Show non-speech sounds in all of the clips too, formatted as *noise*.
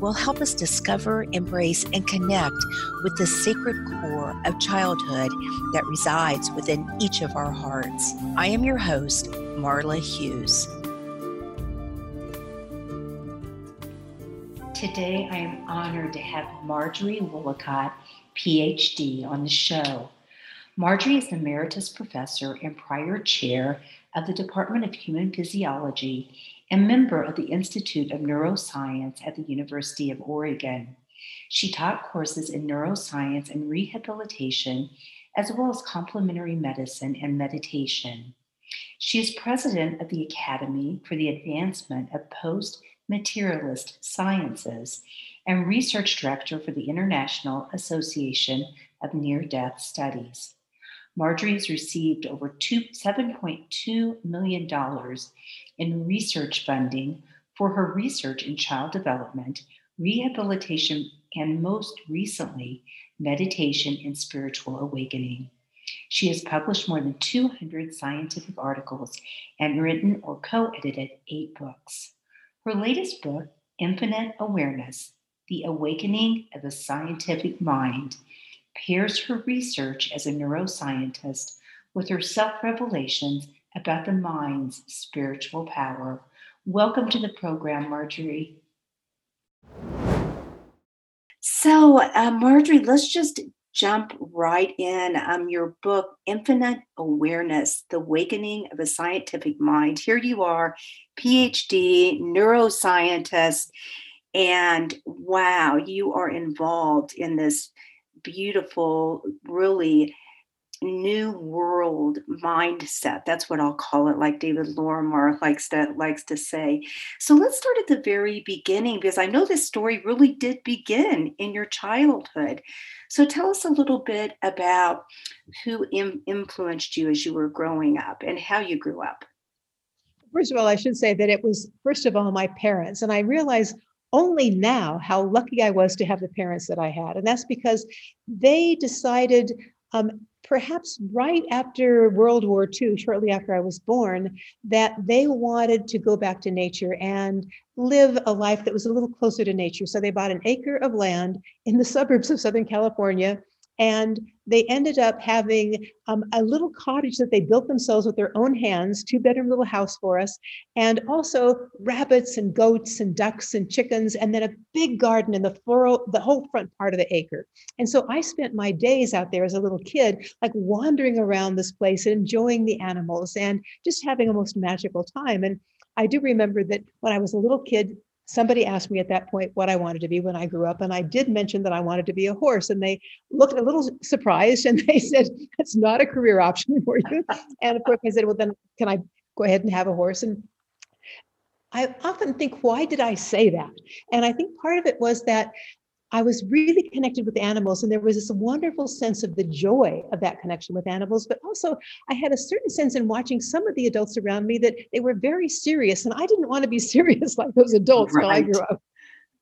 will help us discover, embrace, and connect with the sacred core of childhood that resides within each of our hearts. I am your host, Marla Hughes. Today, I am honored to have Marjorie Woollacott, PhD, on the show. Marjorie is Emeritus Professor and prior Chair of the Department of Human Physiology and member of the Institute of Neuroscience at the University of Oregon. She taught courses in neuroscience and rehabilitation, as well as complementary medicine and meditation. She is president of the Academy for the Advancement of Post Materialist Sciences and research director for the International Association of Near Death Studies. Marjorie has received over $7.2 million in research funding for her research in child development, rehabilitation, and most recently, meditation and spiritual awakening. She has published more than 200 scientific articles and written or co edited eight books. Her latest book, Infinite Awareness The Awakening of the Scientific Mind, pairs her research as a neuroscientist with her self revelations about the mind's spiritual power. Welcome to the program, Marjorie. So, uh, Marjorie, let's just jump right in. Um, your book, Infinite Awareness The Awakening of a Scientific Mind. Here you are, PhD, neuroscientist, and wow, you are involved in this beautiful, really new world mindset. That's what I'll call it, like David Lorimer likes to likes to say. So let's start at the very beginning because I know this story really did begin in your childhood. So tell us a little bit about who Im- influenced you as you were growing up and how you grew up. First of all, I should say that it was first of all my parents, and I realize only now how lucky I was to have the parents that I had. And that's because they decided, um, perhaps right after World War II, shortly after I was born, that they wanted to go back to nature and live a life that was a little closer to nature. So they bought an acre of land in the suburbs of Southern California and they ended up having um, a little cottage that they built themselves with their own hands, two bedroom little house for us, and also rabbits and goats and ducks and chickens, and then a big garden in the the whole front part of the acre. And so I spent my days out there as a little kid, like wandering around this place and enjoying the animals and just having a most magical time. And I do remember that when I was a little kid, somebody asked me at that point what I wanted to be when I grew up, and I did mention that I wanted to be a horse, and they looked a little surprised and *laughs* they said, "That's not a career option *laughs* for you." And of course, I said, "Well, then can I go ahead and have a horse?" And I often think, why did I say that? And I think part of it was that I was really connected with animals, and there was this wonderful sense of the joy of that connection with animals. But also, I had a certain sense in watching some of the adults around me that they were very serious, and I didn't want to be *laughs* serious like those adults right. when I grew up.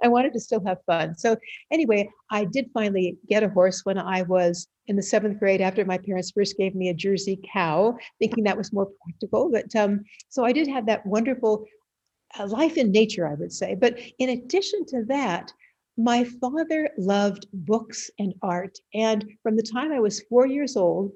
I wanted to still have fun. So, anyway, I did finally get a horse when I was in the seventh grade after my parents first gave me a Jersey cow, thinking that was more practical. But um, so I did have that wonderful uh, life in nature, I would say. But in addition to that, my father loved books and art. And from the time I was four years old,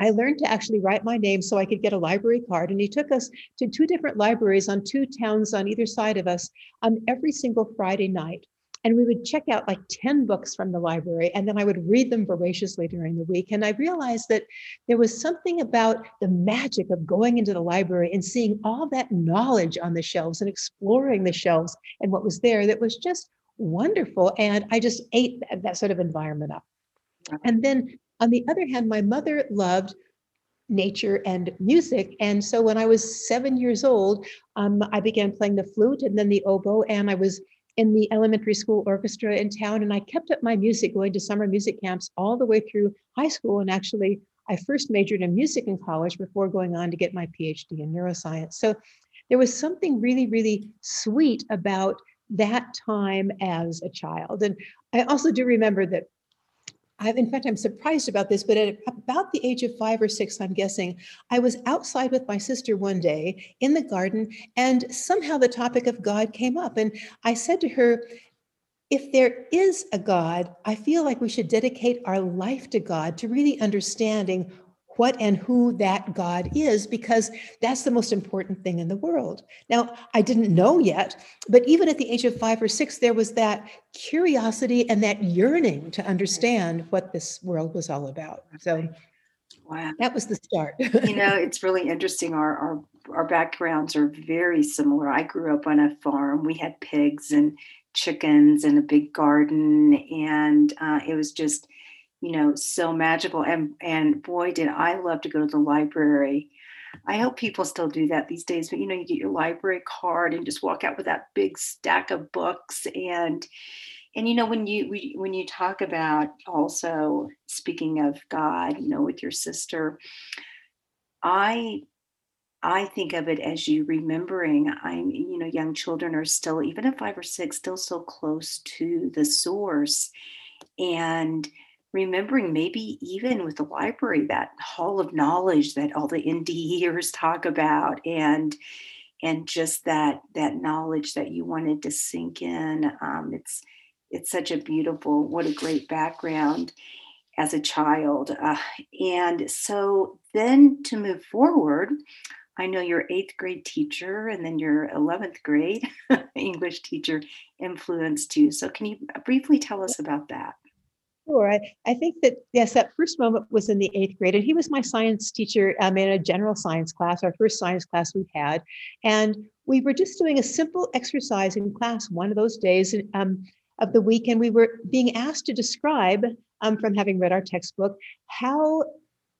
I learned to actually write my name so I could get a library card. And he took us to two different libraries on two towns on either side of us um, every single Friday night. And we would check out like 10 books from the library, and then I would read them voraciously during the week. And I realized that there was something about the magic of going into the library and seeing all that knowledge on the shelves and exploring the shelves and what was there that was just wonderful. And I just ate that, that sort of environment up. And then on the other hand, my mother loved nature and music. And so when I was seven years old, um, I began playing the flute and then the oboe. And I was in the elementary school orchestra in town, and I kept up my music going to summer music camps all the way through high school. And actually, I first majored in music in college before going on to get my PhD in neuroscience. So there was something really, really sweet about that time as a child. And I also do remember that I've, in fact, I'm surprised about this, but at about the age of five or six, I'm guessing, I was outside with my sister one day in the garden, and somehow the topic of God came up. And I said to her, if there is a God, I feel like we should dedicate our life to God to really understanding what and who that God is, because that's the most important thing in the world. Now, I didn't know yet, but even at the age of five or six, there was that curiosity and that yearning to understand what this world was all about. So, wow, that was the start. you know, *laughs* it's really interesting. Our, our our backgrounds are very similar. I grew up on a farm. We had pigs and chickens and a big garden, and uh, it was just you know so magical and and boy did i love to go to the library i hope people still do that these days but you know you get your library card and just walk out with that big stack of books and and you know when you we, when you talk about also speaking of god you know with your sister i I think of it as you remembering I'm, you know, young children are still, even at five or six, still so close to the source. And remembering maybe even with the library that hall of knowledge that all the NDEers talk about and and just that that knowledge that you wanted to sink in um, it's it's such a beautiful what a great background as a child uh, and so then to move forward I know your eighth grade teacher and then your 11th grade *laughs* English teacher influenced you. So, can you briefly tell us about that? Sure. I, I think that, yes, that first moment was in the eighth grade. And he was my science teacher um, in a general science class, our first science class we've had. And we were just doing a simple exercise in class one of those days um, of the week. And we were being asked to describe, um, from having read our textbook, how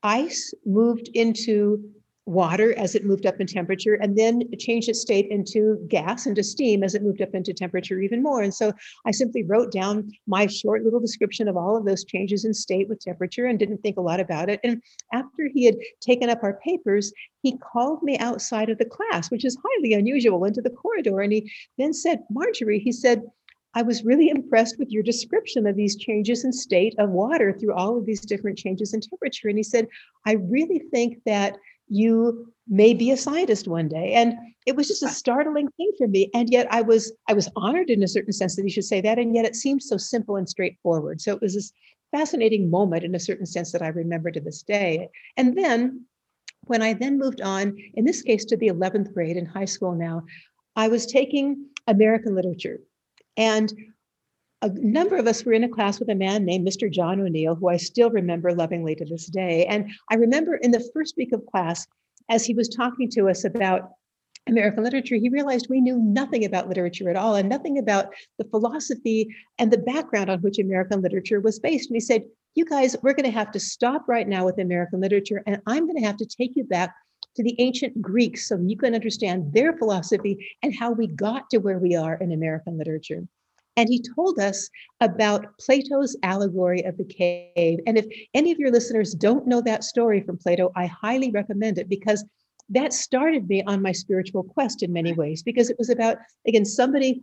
ice moved into water as it moved up in temperature and then changed its state into gas into steam as it moved up into temperature even more. And so i simply wrote down my short little description of all of those changes in state with temperature and didn't think a lot about it. And after he had taken up our papers he called me outside of the class which is highly unusual into the corridor. And he then said marjorie he said I was really impressed with your description of these changes in state of water through all of these different changes in temperature. And he said, I really think that you may be a scientist one day. And it was just a startling thing for me. And yet i was i was honored in a certain sense that he should say that. And yet it seemed so simple and straightforward. So it was this fascinating moment in a certain sense that i remember to this day. And then when i then moved on in this case to the 11th grade in high school now i was taking american literature. And a number of us were in a class with a man named Mr. John O'Neill, who I still remember lovingly to this day. And I remember in the first week of class, as he was talking to us about American literature, he realized we knew nothing about literature at all and nothing about the philosophy and the background on which American literature was based. And he said, You guys, we're going to have to stop right now with American literature, and I'm going to have to take you back to the ancient Greeks so you can understand their philosophy and how we got to where we are in American literature. And he told us about Plato's allegory of the cave. And if any of your listeners don't know that story from Plato, I highly recommend it because that started me on my spiritual quest in many ways, because it was about, again, somebody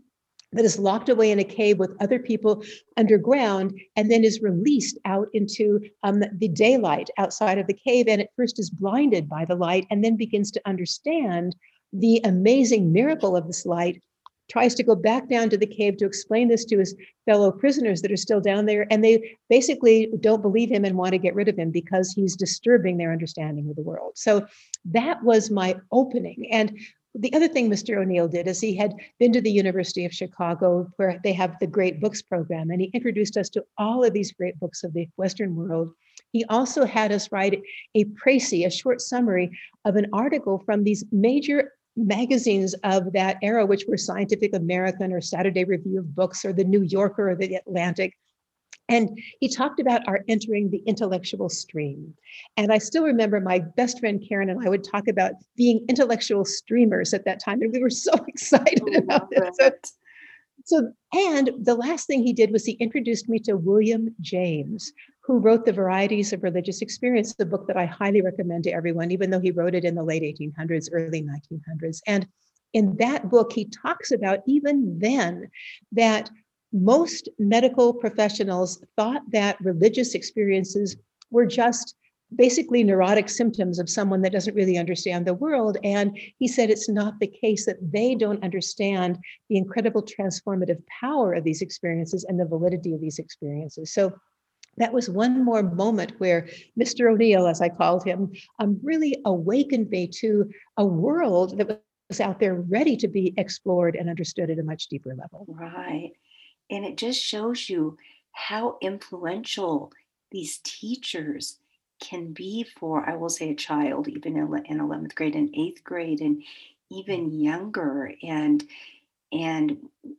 that is locked away in a cave with other people underground and then is released out into um, the daylight outside of the cave and at first is blinded by the light and then begins to understand the amazing miracle of this light tries to go back down to the cave to explain this to his fellow prisoners that are still down there. And they basically don't believe him and want to get rid of him because he's disturbing their understanding of the world. So that was my opening. And the other thing Mr. O'Neill did is he had been to the University of Chicago, where they have the Great Books program, and he introduced us to all of these great books of the Western world. He also had us write a précis, a short summary of an article from these major magazines of that era, which were Scientific American or Saturday Review of Books or the New Yorker or the Atlantic. And he talked about our entering the intellectual stream. And I still remember my best friend Karen and I would talk about being intellectual streamers at that time. And we were *laughs* so excited oh, about it. So so, and the last thing he did was he introduced me to William James, who wrote The Varieties of Religious Experience, the book that I highly recommend to everyone, even though he wrote it in the late 1800s, early 1900s. And in that book, he talks about even then that most medical professionals thought that religious experiences were just basically neurotic symptoms of someone that doesn't really understand the world. And he said it's not the case that they don't understand the incredible transformative power of these experiences and the validity of these experiences. So that was one more moment where Mr. O'Neill, as I called him, um, really awakened me to a world that was out there ready to be explored and understood at a much deeper level. Right. And it just shows you how influential these teachers can be for, I will say, a child, even in 11th grade and eighth grade, and even younger. And and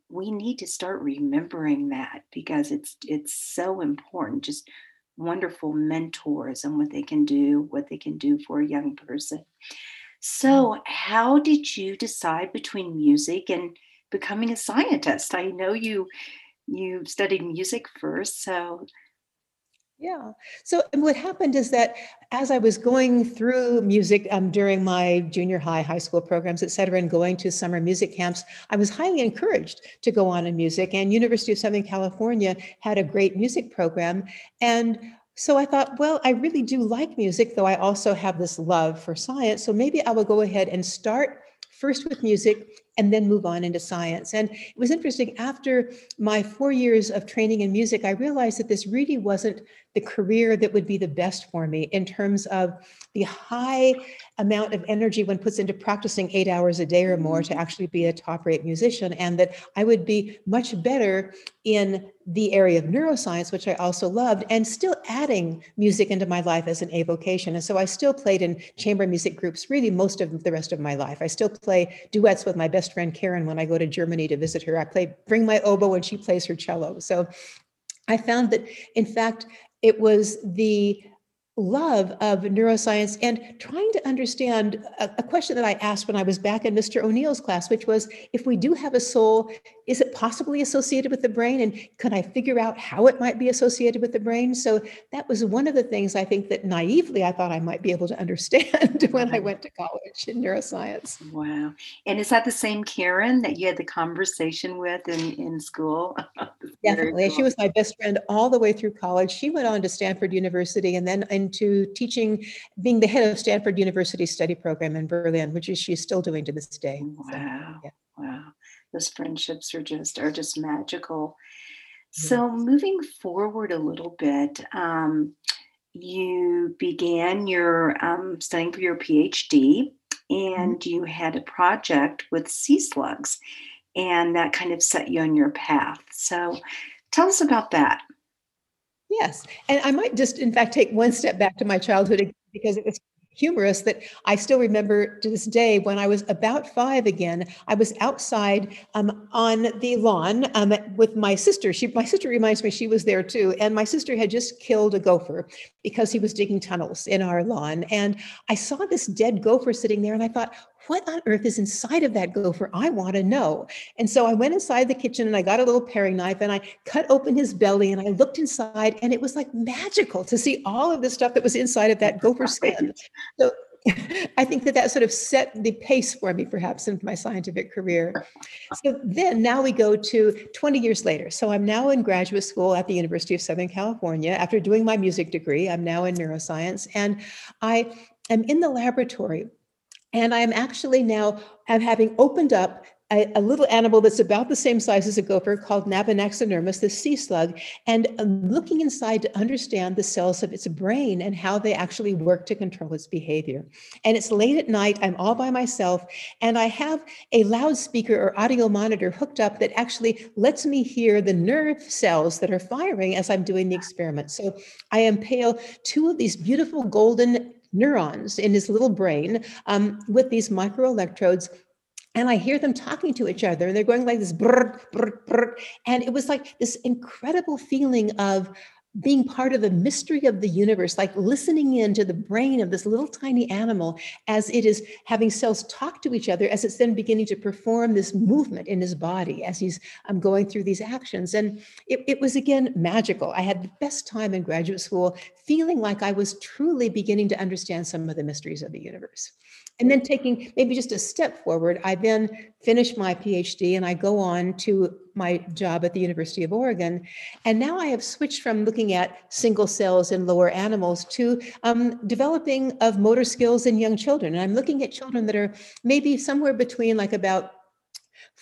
we need to start remembering that because it's it's so important just wonderful mentors and what they can do what they can do for a young person. Mm. So how did you decide between music and becoming a scientist? I know you you studied music first so yeah. So what happened is that as I was going through music um, during my junior high, high school programs, et cetera, and going to summer music camps, I was highly encouraged to go on in music. And University of Southern California had a great music program. And so I thought, well, I really do like music, though I also have this love for science. So maybe I will go ahead and start first with music and then move on into science. And it was interesting after my four years of training in music, I realized that this really wasn't the career that would be the best for me in terms of the high amount of energy one puts into practicing eight hours a day or more to mm-hmm. actually be a top rate musician, and that I would be much better in the area of neuroscience, which I also loved, and still adding music into my life as an avocation. And so I still played in chamber music groups really most of the rest of my life. I still play duets with my best friend Karen when I go to Germany to visit her. I play bring my oboe and she plays her cello. So I found that, in fact, it was the love of neuroscience and trying to understand a, a, question that I asked when I was back in Mr. O'Neill's class, which was if we do have a soul, is it possibly associated with the brain? And could I figure out how it might be associated with the brain? So that was one of the things I think that naively I thought I might be able to understand *laughs* when I went to college in neuroscience. Wow. And is that the same Karen that you had the conversation with in, in school? *laughs* Definitely. She was my best friend all the way through college. She went on to Stanford University and then into teaching, being the head of Stanford University study program in Berlin, which is she's still doing to this day. Wow. So, yeah. Wow those friendships are just are just magical so moving forward a little bit um, you began your um, studying for your phd mm-hmm. and you had a project with sea slugs and that kind of set you on your path so tell us about that yes and i might just in fact take one step back to my childhood because it was humorous that I still remember to this day when I was about five again. I was outside um, on the lawn um, with my sister. She, my sister reminds me she was there too, and my sister had just killed a gopher because he was digging tunnels in our lawn. And I saw this dead gopher sitting there, and I thought, what on earth is inside of that gopher? I want to know. And so I went inside the kitchen and I got a little paring knife and I cut open his belly and I looked inside and it was like magical to see all of the stuff that was inside of that gopher *laughs* skin. So *laughs* I think that that sort of set the pace for me, perhaps, in my scientific career. So then now we go to 20 years later. So I'm now in graduate school at the University of Southern California. After doing my music degree, I'm now in neuroscience. And I am in the laboratory and I'm actually now I'm having opened up a, a, little animal that's about the same size as a gopher called Navanax inermis, the sea slug, and I'm looking inside to understand the cells of its brain and how they actually work to control its behavior. And it's late at night, I'm all by myself, and I have a loudspeaker or audio monitor hooked up that actually lets me hear the nerve cells that are firing as I'm doing the experiment. So I impale two of these beautiful golden neurons in his little brain um, with these microelectrodes and I hear them talking to each other, and they're going like this, brr, brr, brr. and it was like this incredible feeling of being part of the mystery of the universe, like listening in to the brain of this little tiny animal as it is having cells talk to each other, as it's then beginning to perform this movement in his body as he's um, going through these actions. And it, it was again magical. I had the best time in graduate school, feeling like I was truly beginning to understand some of the mysteries of the universe. And then taking maybe just a step forward, I then finish my PhD and I go on to my job at the University of Oregon. And now I have switched from looking at single cells in lower animals to um, developing of motor skills in young children. And I'm looking at children that are maybe somewhere between like about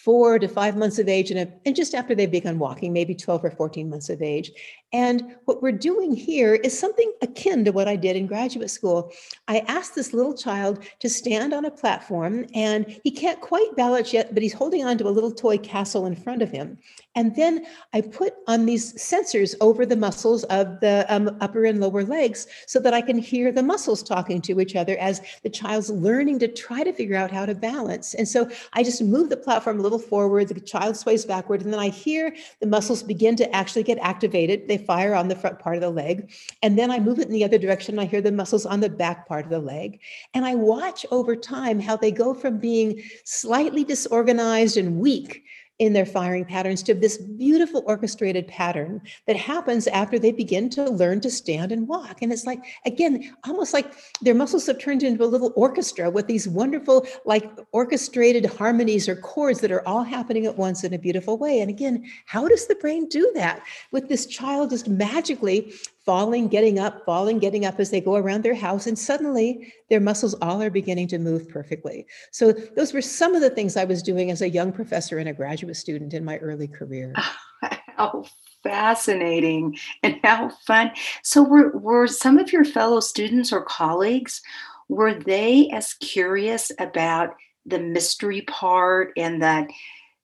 four to five months of age and, and just after they've begun walking, maybe 12 or 14 months of age. And what we're doing here is something akin to what I did in graduate school. I asked this little child to stand on a platform, and he can't quite balance yet, but he's holding on to a little toy castle in front of him. And then I put on these sensors over the muscles of the um, upper and lower legs so that I can hear the muscles talking to each other as the child's learning to try to figure out how to balance. And so I just move the platform a little forward, the child sways backward, and then I hear the muscles begin to actually get activated. They fire on the front part of the leg. And then I move it in the other direction. I hear the muscles on the back part of the leg. And I watch over time how they go from being slightly disorganized and weak in their firing patterns to this beautiful orchestrated pattern that happens after they begin to learn to stand and walk. And it's like, again, almost like their muscles have turned into a little orchestra with these wonderful, like orchestrated harmonies or chords that are all happening at once in a beautiful way. And again, how does the brain do that with this child just magically falling, getting up, falling, getting up as they go around their house. And suddenly their muscles all are beginning to move perfectly. So, those were some of the things I was doing as a young professor and a graduate student in my early career. *laughs* How fascinating and how fun. So, were, were some of your fellow students or colleagues, were they as curious about the mystery part and that?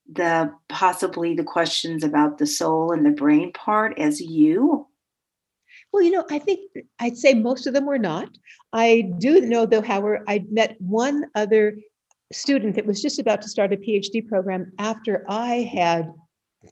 the possibly the questions about the soul and the brain part as you well, you know, I think I'd say most of them were not. I do know, though, however, I met one other student that was just about to start a PhD program after I had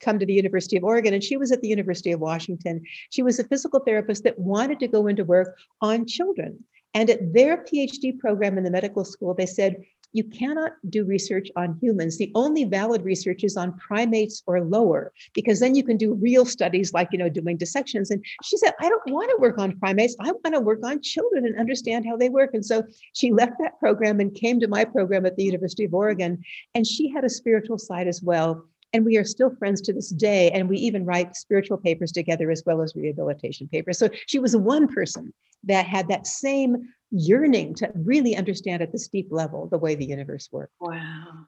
come to the University of Oregon, and she was at the University of Washington. She was a physical therapist that wanted to go into work on children. And at their PhD program in the medical school, they said, you cannot do research on humans. The only valid research is on primates or lower, because then you can do real studies like, you know, doing dissections. And she said, I don't want to work on primates. I want to work on children and understand how they work. And so she left that program and came to my program at the University of Oregon. And she had a spiritual side as well. And we are still friends to this day. And we even write spiritual papers together as well as rehabilitation papers. So she was one person that had that same yearning to really understand at this deep level the way the universe works. Wow.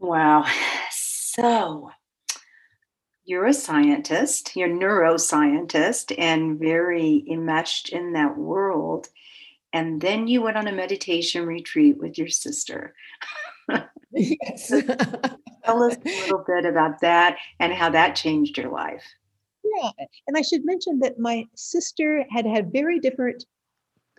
Wow. So you're a scientist, you're a neuroscientist, and very enmeshed in that world. And then you went on a meditation retreat with your sister. *laughs* yes. Tell us a little *laughs* bit about that and how that changed your life. Yeah. And I should mention that my sister had had very different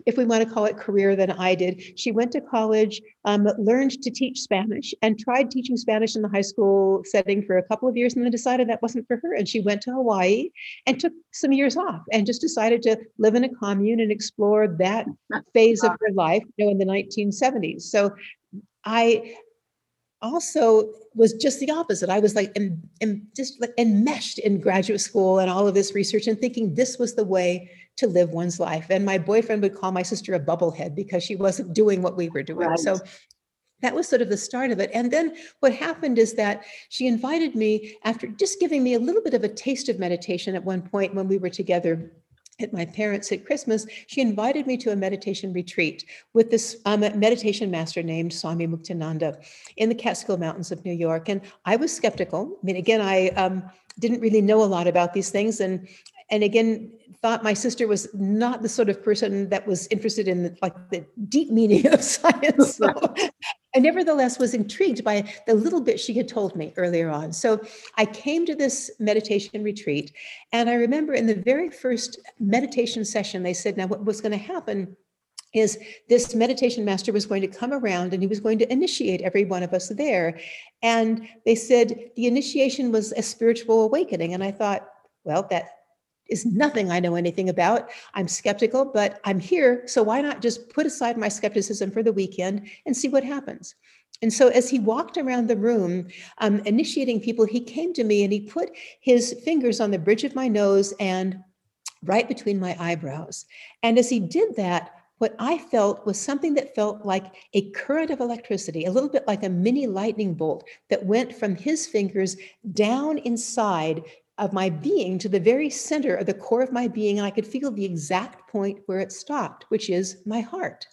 if we want to call it career than I did. She went to college, um, learned to teach Spanish, and tried teaching Spanish in the high school setting for a couple of years, and then decided that wasn't for her. And she went to Hawaii and took some years off, and just decided to live in a commune and explore that phase of her life, you know, in the 1970s. So I also was just the opposite. I was like, and just like enmeshed in graduate school and all of this research and thinking this was the way to live one's life. And my boyfriend would call my sister a bubblehead because she wasn't doing what we were doing. Right. So that was sort of the start of it. And then what happened is that she invited me after just giving me a little bit of a taste of meditation at one point when we were together at my parents at Christmas, she invited me to a meditation retreat with this um, meditation master named Swami Muktananda in the Catskill Mountains of New York. And I was skeptical. I mean, again, I um, didn't really know a lot about these things. And and again thought my sister was not the sort of person that was interested in like the deep meaning of *laughs* science so i nevertheless was intrigued by the little bit she had told me earlier on so i came to this meditation retreat and i remember in the very first meditation session they said now what was going to happen is this meditation master was going to come around and he was going to initiate every one of us there. And they said the initiation was a spiritual awakening. And I thought, well, that is nothing I know anything about. I'm skeptical, but I'm here. So why not just put aside my skepticism for the weekend and see what happens? And so, as he walked around the room, um, initiating people, he came to me and he put his fingers on the bridge of my nose and right between my eyebrows. And as he did that, what I felt was something that felt like a current of electricity, a little bit like a mini lightning bolt that went from his fingers down inside of my being to the very center of the core of my being. And I could feel the exact point where it stopped, which is my heart.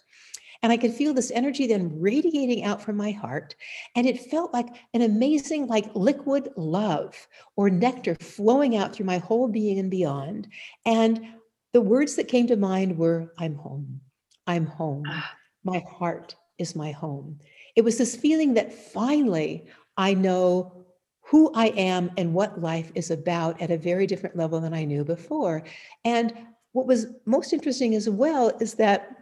And I could feel this energy then radiating out from my heart. And it felt like an amazing, like liquid love or nectar flowing out through my whole being and beyond. And the words that came to mind were, I'm home. I'm home. Ah. My heart is my home. It was this feeling that finally I know who I am and what life is about at a very different level than I knew before. And what was most interesting as well is that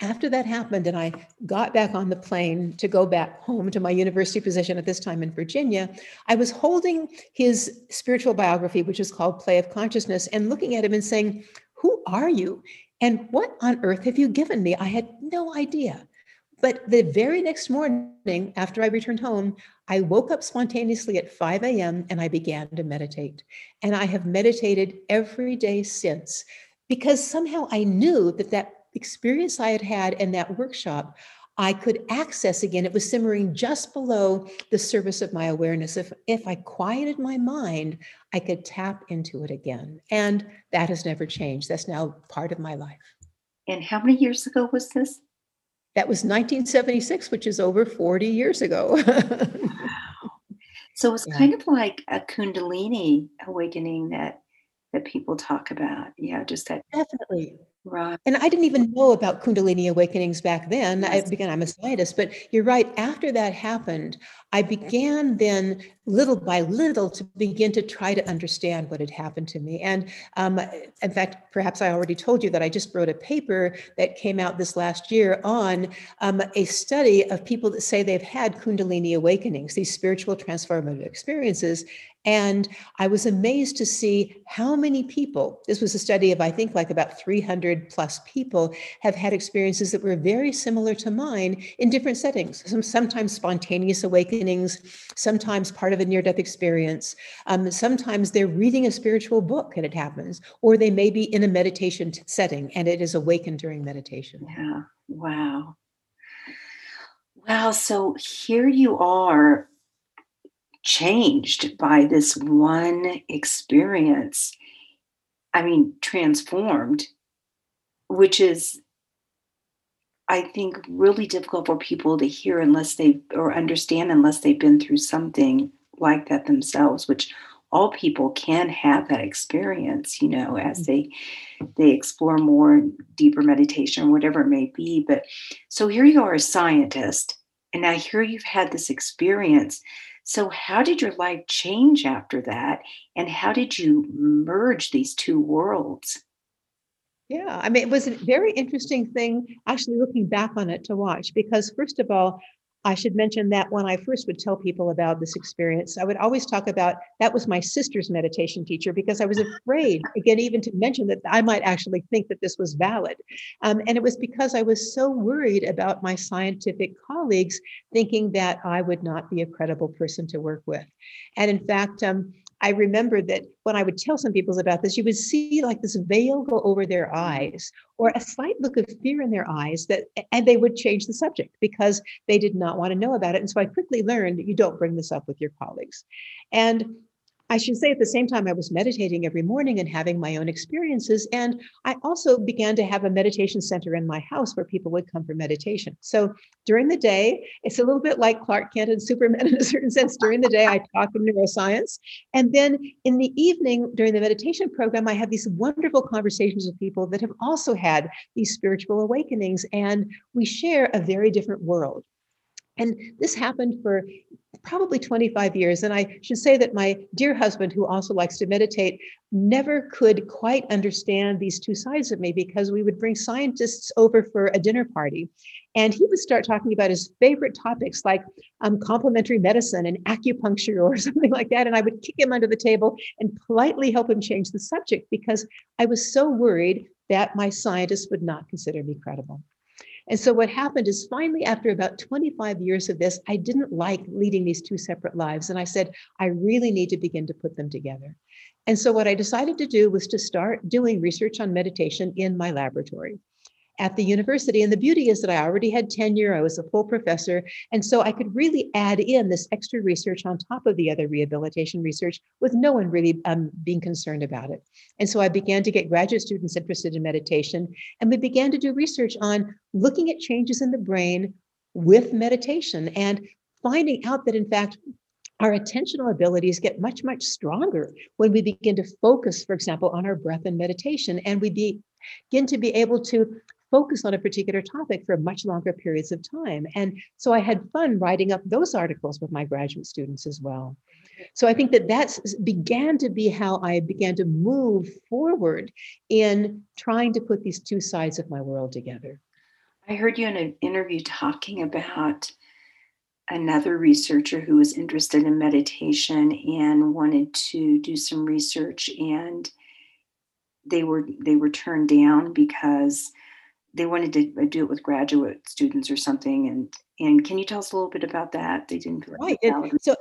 after that happened and I got back on the plane to go back home to my university position at this time in Virginia, I was holding his spiritual biography, which is called Play of Consciousness, and looking at him and saying, Who are you? And what on earth have you given me? I had no idea. But the very next morning, after I returned home, I woke up spontaneously at 5 a.m. and I began to meditate. And I have meditated every day since because somehow I knew that that experience I had had in that workshop, I could access again. It was simmering just below the surface of my awareness. If, if I quieted my mind, I could tap into it again. And that has never changed. That's now part of my life. And how many years ago was this? That was 1976, which is over 40 years ago. *laughs* So it's yeah. kind of like a Kundalini awakening that that people talk about. Yeah, just that definitely Right. And I didn't even know about Kundalini awakenings back then. Yes. I began, I'm a scientist, but you're right. After that happened, I began then little by little to begin to try to understand what had happened to me. And um, in fact, perhaps I already told you that I just wrote a paper that came out this last year on um, a study of people that say they've had Kundalini awakenings, these spiritual transformative experiences. And I was amazed to see how many people, this was a study of, I think, like about 300 plus people, have had experiences that were very similar to mine in different settings. Some, sometimes spontaneous awakenings, sometimes part of a near death experience. Um, sometimes they're reading a spiritual book and it happens, or they may be in a meditation setting and it is awakened during meditation. Yeah. Wow. Wow. So here you are changed by this one experience. I mean, transformed, which is, I think, really difficult for people to hear unless they or understand unless they've been through something like that themselves, which all people can have that experience you know as they they explore more deeper meditation or whatever it may be but so here you are a scientist and now here you've had this experience so, how did your life change after that? And how did you merge these two worlds? Yeah, I mean, it was a very interesting thing actually looking back on it to watch because, first of all, I should mention that when I first would tell people about this experience, I would always talk about that was my sister's meditation teacher because I was afraid, again, even to mention that I might actually think that this was valid. Um, and it was because I was so worried about my scientific colleagues thinking that I would not be a credible person to work with. And in fact, um, I remember that when I would tell some people about this, you would see like this veil go over their mm-hmm. eyes or a slight look of fear in their eyes that and they would change the subject because they did not want to know about it. And so I quickly learned that you don't bring this up with your colleagues. And I should say at the same time, I was meditating every morning and having my own experiences. And I also began to have a meditation center in my house where people would come for meditation. So during the day, it's a little bit like Clark Kent and Superman *laughs* in a certain sense. During the day, I talk in neuroscience. And then in the evening, during the meditation program, I have these wonderful conversations with people that have also had these spiritual awakenings. And we share a very different world. And this happened for probably 25 years. And I should say that my dear husband, who also likes to meditate, never could quite understand these two sides of me because we would bring scientists over for a dinner party. And he would start talking about his favorite topics like um, complementary medicine and acupuncture or *laughs* something like that. And I would kick him under the table and politely help him change the subject because I was so worried that my scientists would not consider me credible. And so what happened is finally, after about 25 years of this, I didn't like leading these two separate lives. And I said, I really need to begin to put them together. And so what I decided to do was to start doing research on meditation in my laboratory at the university. And the beauty is that I already had tenure, I was a full professor. And so I could really add in this extra research on top of the other rehabilitation research with no one really um, being concerned about it. And so I began to get graduate students interested in meditation. And we began to do research on looking at changes in the brain with meditation and finding out that, in fact, our attentional abilities get much, much stronger when we begin to focus, for example, on our breath and meditation, and we begin to be able to focus on a particular topic for much longer periods of time. And so I had fun writing up those articles with my graduate students as well. So I think that that began to be how I began to move forward in trying to put these two sides of my world together. I heard you in an interview talking about another researcher who was interested in meditation and wanted to do some research and they were they were turned down because they wanted to uh, do it with graduate students or something. And and can you tell us a little bit about that? They didn't right. It, so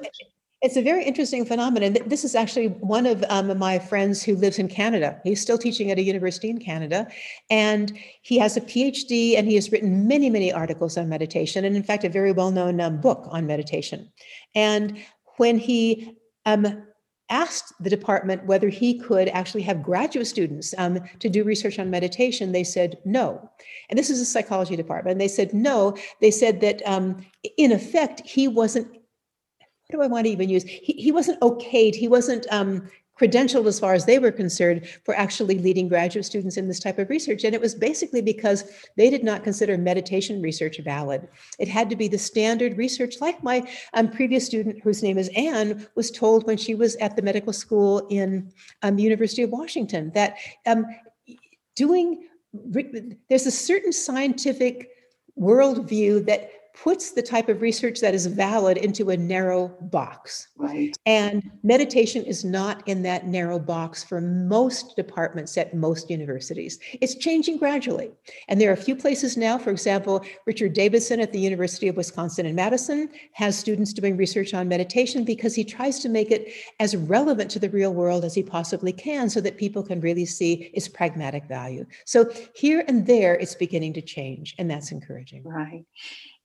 it's a very interesting phenomenon. This is actually one of um, my friends who lives in Canada. He's still teaching at a university in Canada, and he has a PhD, and he has written many, many articles on meditation, and in fact, a very well-known um, book on meditation. And when he um, asked the department whether he could actually have graduate students um, to do research on meditation, they said no. And this is a psychology department. They said no. They said that um, in effect, he wasn't, what do I want to even use? He, he wasn't okayed. He wasn't um, credentialed as far as they were concerned for actually leading graduate students in this type of research. And it was basically because they did not consider meditation research valid. It had to be the standard research, like my um, previous student, whose name is Anne, was told when she was at the medical school in um, the University of Washington, that um, doing, there's a certain scientific worldview that puts the type of research that is valid into a narrow box. Right. And meditation is not in that narrow box for most departments at most universities. It's changing gradually. And there are a few places now, for example, Richard Davidson at the University of Wisconsin in Madison has students doing research on meditation because he tries to make it as relevant to the real world as he possibly can so that people can really see its pragmatic value. So here and there, it's beginning to change, and that's encouraging. Right.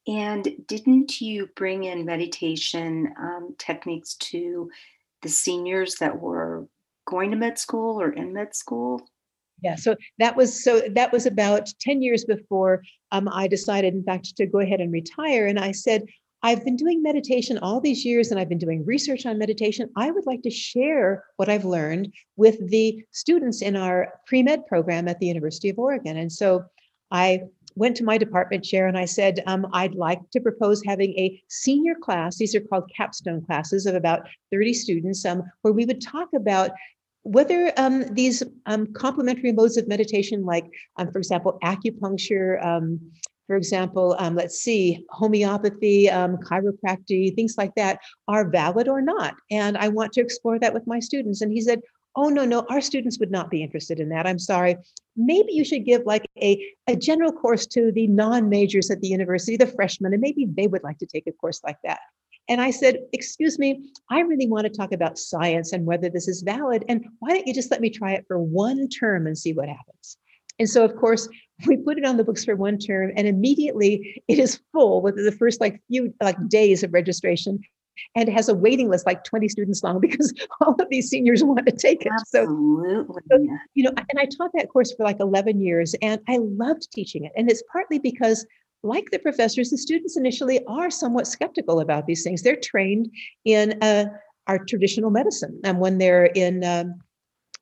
And didn't you bring in meditation um, techniques to the seniors that were going to med school or in med school? Yeah, so that was so that was about 10 years before um, I decided, in fact, to go ahead and retire. And I said, I've been doing meditation all these years and I've been doing research on meditation. I would like to share what I've learned with the students in our pre med program at the University of Oregon. And so I went to my department chair and I said, um, I'd like to propose having a senior class. These are called capstone classes of about 30 students, um, where we would talk about whether um, these um, complementary modes of meditation, like, um, for example, acupuncture, um, for example, let's see, homeopathy, chiropractic, things like that, are valid or not. And I want to explore that with my students. And he said, oh no no our students would not be interested in that i'm sorry. Maybe you should give like a, a general course to the non-majors at the university the freshmen and maybe they would like to take a course like that. And i said excuse me i really want to talk about science and whether this is valid and why don't you just let me try it for one term and see what happens? And so of course we put it on the books for one term and immediately it is full within the first like few like days of registration and has a waiting list like 20 students long *laughs* because all of these seniors want to take it. Absolutely. So, you know, and I taught that course for like 11 years and I loved teaching it. And it's partly because like the professors, the students initially are somewhat skeptical about these things. They're trained in uh, our traditional medicine and when they're in um,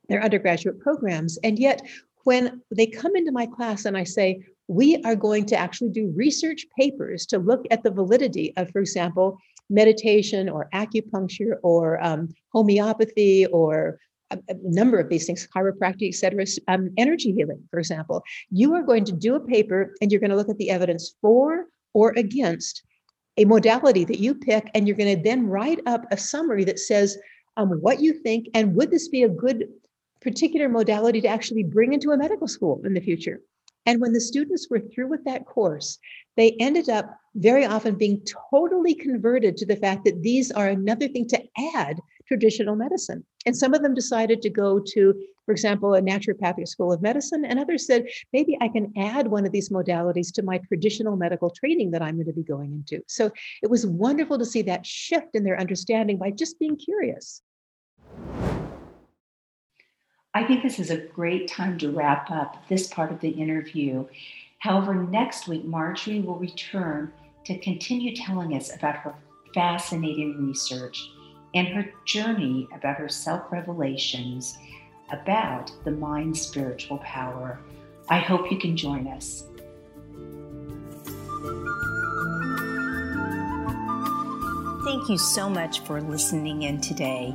their undergraduate programs. And yet when they come into my class and I say, we are going to actually do research papers to look at the validity of, for example, meditation or acupuncture or um, homeopathy or a, a number of these things, chiropractic, et cetera, um, energy healing, for example. You are going to do a paper and you're going to look at the evidence for or against a modality that you pick, and you're going to then write up a summary that says um, what you think and would this be a good particular modality to actually bring into a medical school in the future. And when the students were through with that course, they ended up very often being totally converted to the fact that these are another thing to add traditional medicine. And some of them decided to go to, for example, a naturopathic school of medicine, and others said, maybe I can add one of these modalities to my traditional medical training that I'm going to be going into. So it was wonderful to see that shift in their understanding by just being curious. I think this is a great time to wrap up this part of the interview. However, next week, Marjorie will return to continue telling us about her fascinating research and her journey about her self revelations about the mind's spiritual power. I hope you can join us. Thank you so much for listening in today.